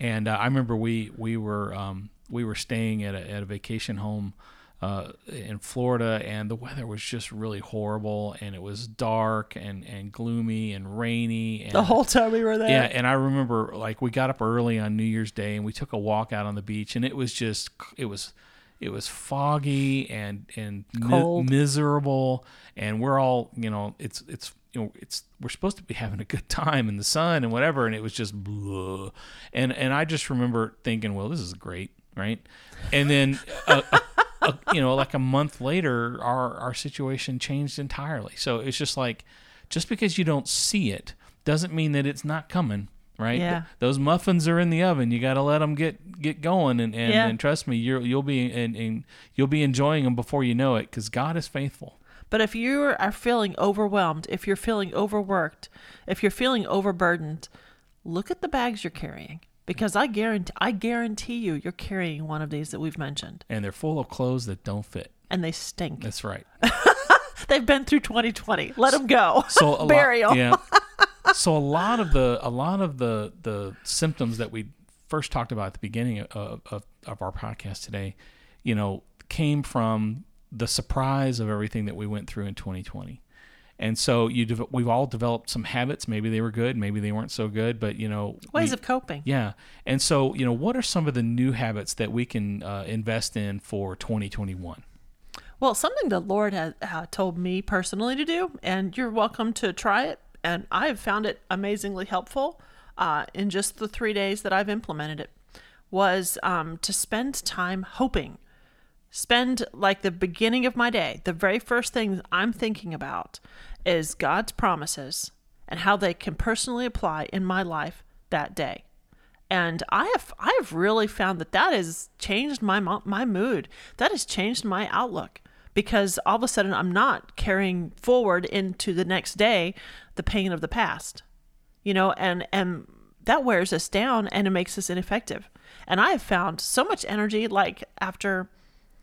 and uh, I remember we we were um, we were staying at a, at a vacation home uh, in Florida, and the weather was just really horrible, and it was dark and, and gloomy and rainy. And, The whole time we were there. yeah, and I remember like we got up early on New Year's Day and we took a walk out on the beach and it was just it was it was foggy and and mi- miserable and we're all you know it's it's you know it's we're supposed to be having a good time in the sun and whatever and it was just blah. and and I just remember thinking well this is great right? And then uh, a, you know like a month later our our situation changed entirely. So it's just like just because you don't see it doesn't mean that it's not coming right? Yeah. Th- those muffins are in the oven. You got to let them get get going. And and, Yeah. and trust me you're you'll be and, and you'll be enjoying them before you know it because god is faithful. But if you are feeling overwhelmed, if you're feeling overworked, if you're feeling overburdened, look at the bags you're carrying because I guarantee I guarantee you you're carrying one of these that we've mentioned and they're full of clothes that don't fit and they stink. that's right They've been through 2020. Let them go. so a Bury lot, yeah. So a lot of the a lot of the the symptoms that we first talked about at the beginning of, of, of our podcast today, you know, came from the surprise of everything that we went through in 2020. And so you dev- we've all developed some habits. Maybe they were good, maybe they weren't so good, but you know, Ways we- of coping. yeah. And so you know, what are some of the new habits that we can uh, invest in for 2021? Well, something the Lord has uh, told me personally to do, and you're welcome to try it. And I have found it amazingly helpful uh, in just the three days that I've implemented it. Was um, to spend time hoping. Spend like the beginning of my day, the very first thing I'm thinking about is God's promises and how they can personally apply in my life that day and I have I have really found that that has changed my my mood. That has changed my outlook because all of a sudden I'm not carrying forward into the next day the pain of the past. You know, and and that wears us down and it makes us ineffective. And I have found so much energy like after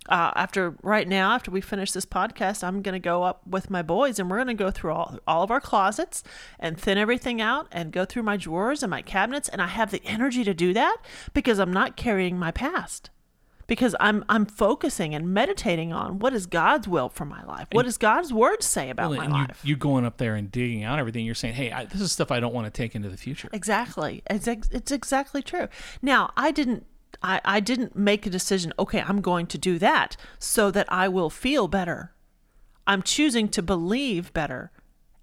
uh, after right now, after we finish this podcast, I'm going to go up with my boys and we're going to go through all, all of our closets and thin everything out and go through my drawers and my cabinets. And I have the energy to do that because I'm not carrying my past. Because I'm I'm focusing and meditating on what is God's will for my life. What does God's word say about Well, my and you, life? you going up there and digging out everything. You're saying, hey, I, this is stuff I don't want to take into the future. Exactly. It's, ex- it's exactly true. Now, I didn't I, I didn't make a decision, okay, I'm going to do that so that I will feel better. I'm choosing to believe better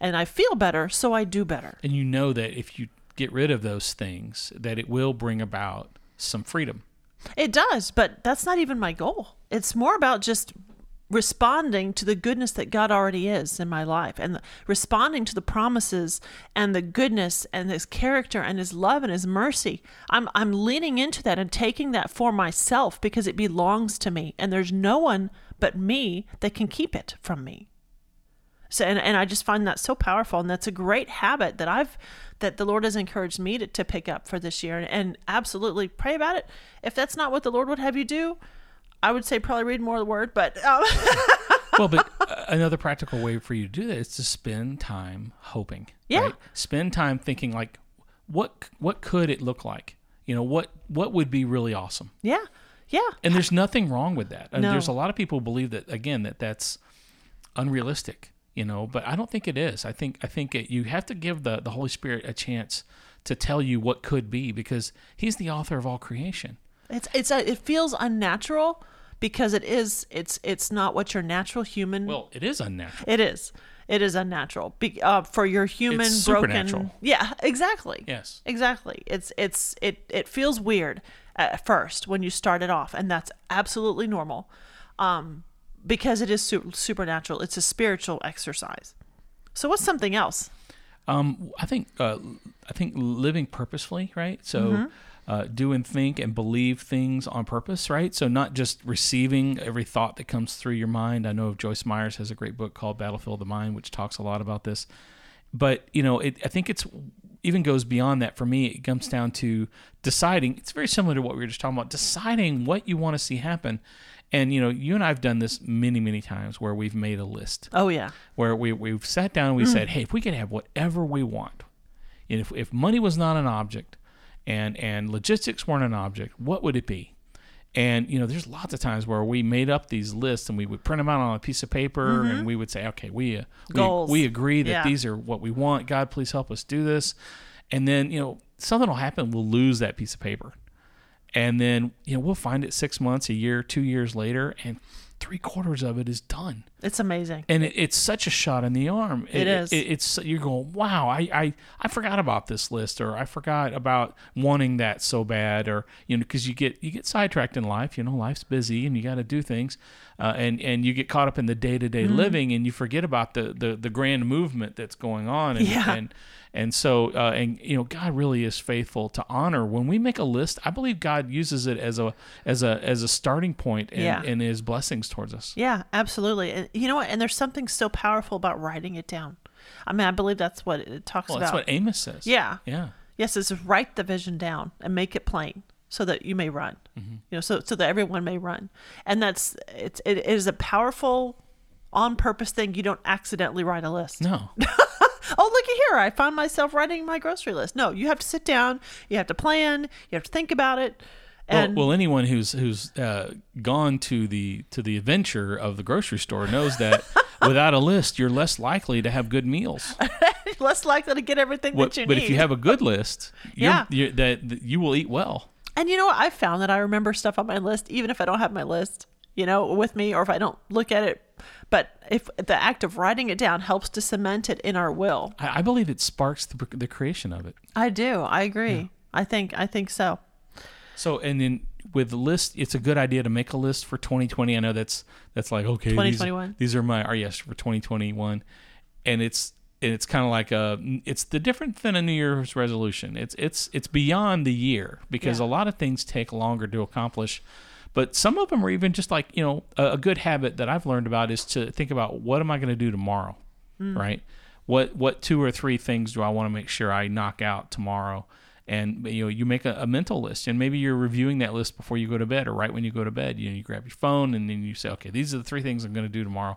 and I feel better, so I do better. And you know that if you get rid of those things, that it will bring about some freedom. It does, but that's not even my goal. It's more about just responding to the goodness that God already is in my life and responding to the promises and the goodness and his character and his love and his mercy. I'm I'm leaning into that and taking that for myself because it belongs to me and there's no one but me that can keep it from me. So and, and I just find that so powerful and that's a great habit that I've that the Lord has encouraged me to, to pick up for this year and, and absolutely pray about it. If that's not what the Lord would have you do, I would say probably read more of the word, but um, well, but uh, another practical way for you to do that is to spend time hoping. Yeah. Right? Spend time thinking like, what what could it look like? You know, what what would be really awesome? yeah, yeah, And there's nothing wrong with that. And No. there's a lot of people who believe that again that that's unrealistic. You know, but I don't think it is. I think I think it, you have to give the the Holy Spirit a chance to tell you what could be because He's the author of all creation. It's it's a, it feels unnatural because it is it's it's not what your natural human. Well, it is unnatural. it is it is unnatural Be, uh, for your human It's broken. supernatural. Yeah, exactly. Yes. exactly. It's it's it it feels weird at first when you start it off, and that's absolutely normal. Um, because it is su- supernatural. It's a spiritual exercise. So what's something else? Um, I think uh, I think living purposefully, right? So Mm-hmm. Uh, do and think and believe things on purpose, right? So not just receiving every thought that comes through your mind. I know Joyce Myers has a great book called Battlefield of the Mind, which talks a lot about this. But you know, it, I think it's even goes beyond that. For me, it comes down to deciding. It's very similar to what we were just talking about. Deciding what you want to see happen. And you know, you and I have done this many, many times where we've made a list Oh yeah, where we, we've sat down and we said, hey, if we could have whatever we want, and if, if money was not an object and, and logistics weren't an object, what would it be? And, you know, there's lots of times where we made up these lists and we would print them out on a piece of paper and we would say, okay, we, uh, we, we agree that Yeah. these are what we want. God, please help us do this. And then, you know, something will happen. We'll lose that piece of paper. And then, you know, we'll find it six months, a year, two years later, and three quarters of it is done it's amazing. and it, it's such a shot in the arm. It is. it's you're going, wow, I, I I forgot about this list, or I forgot about wanting that so bad, or you know, because you get you get sidetracked in life. You know, life's busy, and you got to do things, uh, and and you get caught up in the day to day living, and you forget about the, the the grand movement that's going on. And, Yeah. and and so, uh, and you know, God really is faithful to honor. When we make a list, I believe God uses it as a as a as a starting point in, Yeah. in His blessings towards us. Yeah, absolutely. And you know what? And there's something so powerful about writing it down. I mean, I believe that's what it talks Well, about. that's what Amos says. yeah. yeah. Yes, is write the vision down and make it plain so that you may run. Mm-hmm. You know, so so that everyone may run. And that's it's it is a powerful on purpose thing. You don't accidentally write a list. No. Oh, looky here. I found myself writing my grocery list. No, you have to sit down, you have to plan, you have to think about it. And well, well, anyone who's who's uh, gone to the to the adventure of the grocery store knows that without a list, you're less likely to have good meals. less likely to get everything What, that you but need. But if you have a good list, you're, Yeah. you're, that, that you will eat well. And you know what? I found that I remember stuff on my list, even if I don't have my list, you know, with me, or if I don't look at it. But if the act of writing it down helps to cement it in our will, I, I believe it sparks the, the creation of it. I do. I agree. I think. I think so. So, and then with the list, it's a good idea to make a list for 2020. I know that's that's like okay, 2021. These, are my, or yes, for 2021, and it's and it's kind of like a it's the different than a New Year's resolution. It's it's it's beyond the year because Yeah. a lot of things take longer to accomplish. But some of them are even just like you know a, a good habit that I've learned about is to think about what am I going to do tomorrow, mm. right? What what two or three things do I want to make sure I knock out tomorrow? and you know you make a, a mental list and maybe you're reviewing that list before you go to bed or right when you go to bed you know you grab your phone and then you say okay these are the three things i'm going to do tomorrow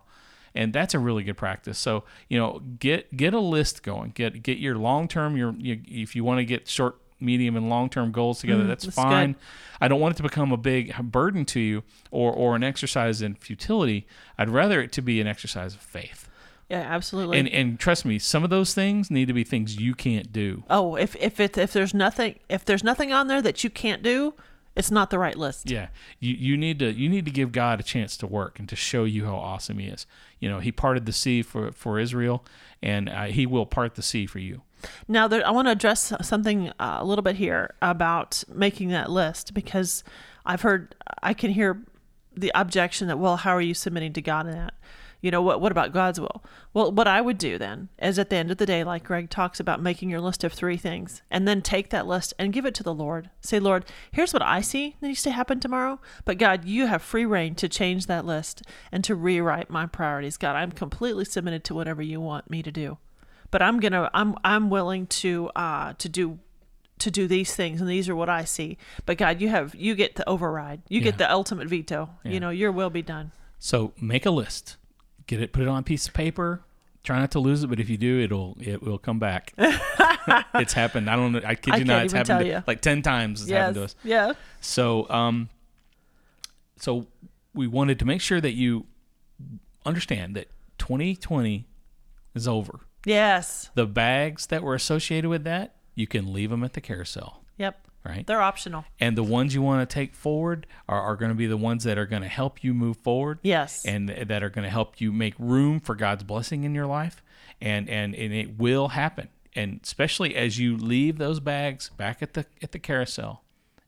and that's a really good practice so you know get get a list going get get your long term your you, if you want to get short medium and long term goals together that's, that's fine good. i don't want it to become a big burden to you or or an exercise in futility i'd rather it to be an exercise of faith Yeah, absolutely. and and trust me some of those things need to be things you can't do oh, if if it if there's nothing if there's nothing on there that you can't do, It's not the right list. Yeah, you you need to you need to give God a chance to work and to show you how awesome He is. You know, He parted the sea for for Israel, and uh, He will part the sea for you. Now, there, I want to address something uh, a little bit here about making that list because I've heard, I can hear the objection that, well, how are you submitting to God in that? You know, what, what about God's will? Well, what I would do then is at the end of the day, like Greg talks about, making your list of three things and then take that list and give it to the Lord. Say, Lord, here's what I see needs to happen tomorrow. But God, you have free reign to change that list and to rewrite my priorities. God, I'm completely submitted to whatever you want me to do but I'm gonna I'm I'm willing to uh to do to do these things and these are what I see. But God, you have you get the override. You Yeah. get the ultimate veto. Yeah. You know, your will be done. So make a list, get it, put it on a piece of paper. Try not to lose it, but if you do, it'll it will come back. it's happened. I don't know. I kid you not. can't It's happened to- like ten times. It's happened to us. Yeah. So, um, so we wanted to make sure that you understand that 2020 is over. Yes. The bags that were associated with that, you can leave them at the carousel, Yep. right? They're optional. And the ones you want to take forward are, are going to be the ones that are going to help you move forward. Yes. And that are going to help you make room for God's blessing in your life. And, and, and it will happen. And especially as you leave those bags back at the at the carousel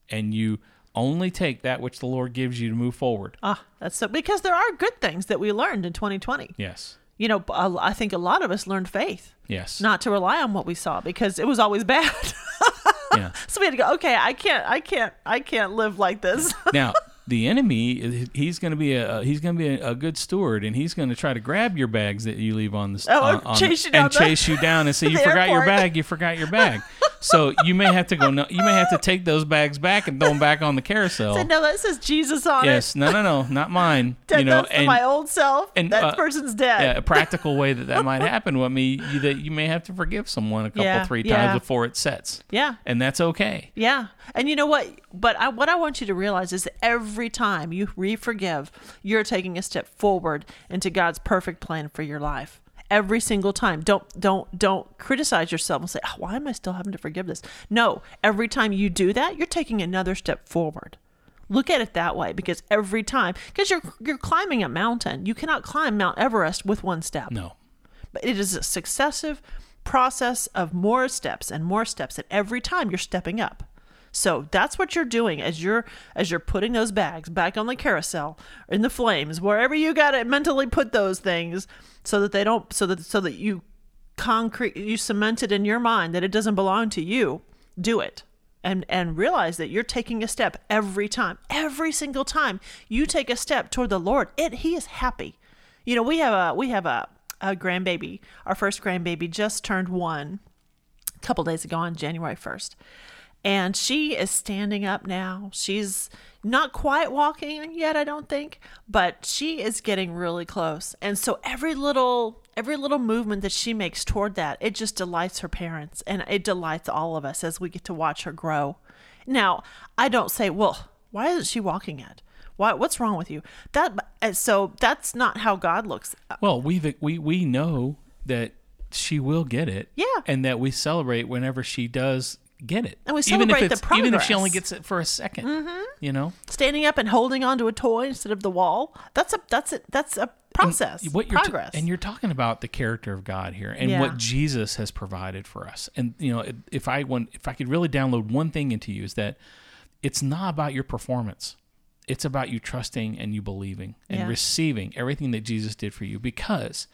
and you only take that which the Lord gives you to move forward. Ah, that's so because there are good things that we learned in 2020. Yes. You know, I think a lot of us learned faith, Yes. not to rely on what we saw because it was always bad. yeah. so we had to go, okay, I can't I can't I can't live like this. Now, the enemy, he's going to be a he's going to be a, a good steward, and he's going to try to grab your bags that you leave on the Oh, on, and on- chase you down and the- chase you down and say you forgot your bag, you forgot your bag. so you may have to go. No, you may have to take those bags back and throw them back on the carousel. Said, no, that says Jesus on yes, it. Yes no, no, no, not mine. That, you know, that's and my old self. and, that uh, person's dead. yeah, a practical way that that might happen with me you, that you may have to forgive someone a couple Yeah, three times yeah. before it sets, yeah. and that's okay. Yeah. And you know what? But I, what I want you to realize is that every time you re forgive, you're taking a step forward into God's perfect plan for your life. Every single time. Don't don't don't criticize yourself and say, oh, "Why am I still having to forgive this?" No, every time you do that, you're taking another step forward. Look at it that way because every time because you're you're climbing a mountain. You cannot climb Mount Everest with one step. No, But it is a successive process of more steps and more steps, and every time you're stepping up. So that's what you're doing as you're as you're putting those bags back on the carousel in the flames, wherever you got to mentally put those things, so that they don't, so that so that you concrete, you cement it in your mind that it doesn't belong to you. Do it and and realize that you're taking a step every time every single time you take a step toward the lord it he is happy you know we have a we have a, a grandbaby our first grandbaby just turned one a couple days ago on january 1st and she is standing up now. She's not quite walking yet i don't think but she is getting really close. And so every little every little movement that she makes toward that it just delights her parents and it delights all of us as we get to watch her grow. Now i don't say well why isn't she walking yet? Why, what's wrong with you? That uh, so that's not how god looks. Uh, well, we we we know that she will get it. Yeah. and that we celebrate whenever she does get it. And we even if celebrate the it's, even if she only gets it for a 2nd mm-hmm. You know standing up and holding onto a toy instead of the wall that's a that's a that's a process what you're t- progress and you're talking about the character of God here and Yeah. what Jesus has provided for us. And you know, if I want, if I could really download one thing into you is that it's not about your performance. It's about you trusting and you believing and Yeah. receiving everything that Jesus did for you. Because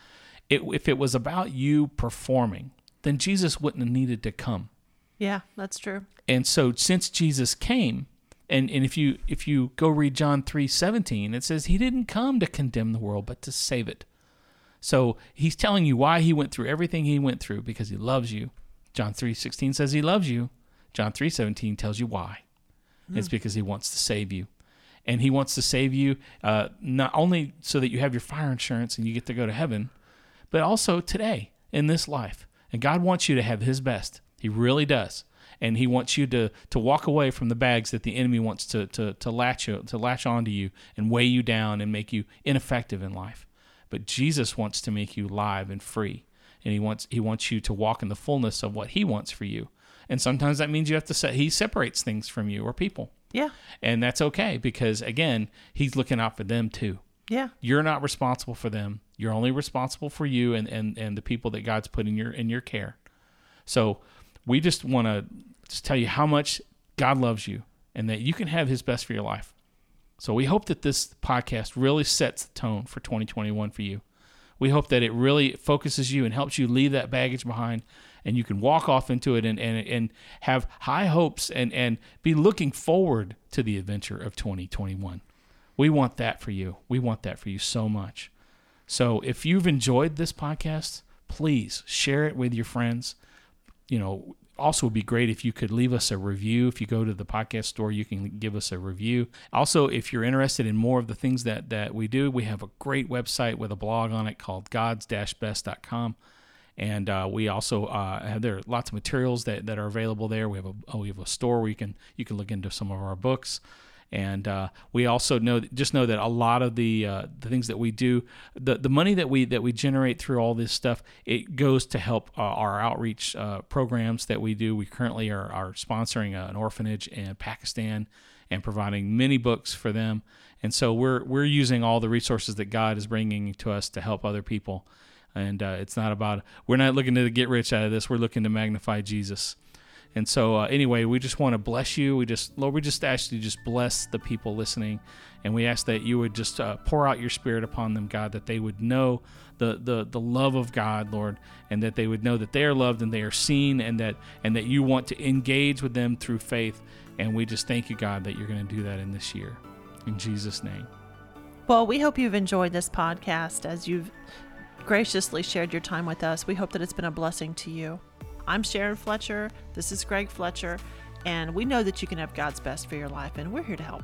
it, if it was about you performing, then Jesus wouldn't have needed to come. Yeah that's true And so since Jesus came, and, and if you if you go read John three seventeen, it says he didn't come to condemn the world, but to save it. So he's telling you why he went through everything he went through because he loves you. John three sixteen says he loves you. John three seventeen tells you why. It's because he wants to save you. And he wants to save you uh, not only so that you have your fire insurance and you get to go to heaven, but also today in this life. And God wants you to have his best. He really does. And he wants you to to walk away from the bags that the enemy wants to to to latch you, to latch onto you and weigh you down and make you ineffective in life. But Jesus wants to make you live and free. And he wants he wants you to walk in the fullness of what he wants for you. And sometimes that means you have to set he separates things from you or people. Yeah. And that's okay because again, he's looking out for them too. Yeah. You're not responsible for them. You're only responsible for you and, and, and the people that God's put in your in your care. So we just want to just tell you how much God loves you and that you can have his best for your life. So we hope that this podcast really sets the tone for 2021 for you. We hope that it really focuses you and helps you leave that baggage behind and you can walk off into it and, and, and have high hopes and, and be looking forward to the adventure of 2021. We want that for you. We want that for you so much. So if you've enjoyed this podcast, please share it with your friends. You know, also would be great if you could leave us a review. If you go to the podcast store, you can give us a review. Also, if you're interested in more of the things that, that we do, we have a great website with a blog on it called gods-best.com. And uh, we also uh, have there are lots of materials that, that are available there. We have a we have a store where you can you can look into some of our books. And uh, we also know just know that a lot of the uh, the things that we do, the the money that we that we generate through all this stuff, it goes to help uh, our outreach uh, programs that we do. We currently are, are sponsoring an orphanage in Pakistan and providing many books for them. And so we're we're using all the resources that God is bringing to us to help other people. And uh, it's not about we're not looking to get rich out of this. We're looking to magnify Jesus. And so, uh, anyway, we just want to bless you. We just, Lord, we just ask you just bless the people listening, and we ask that you would just uh, pour out your Spirit upon them, God, that they would know the, the the love of God, Lord, and that they would know that they are loved and they are seen, and that and that you want to engage with them through faith. And we just thank you, God, that you're going to do that in this year, in Jesus' name. Well, we hope you've enjoyed this podcast as you've graciously shared your time with us. We hope that it's been a blessing to you. I'm Sharon Fletcher. This is Greg Fletcher. And we know that you can have God's best for your life, and we're here to help.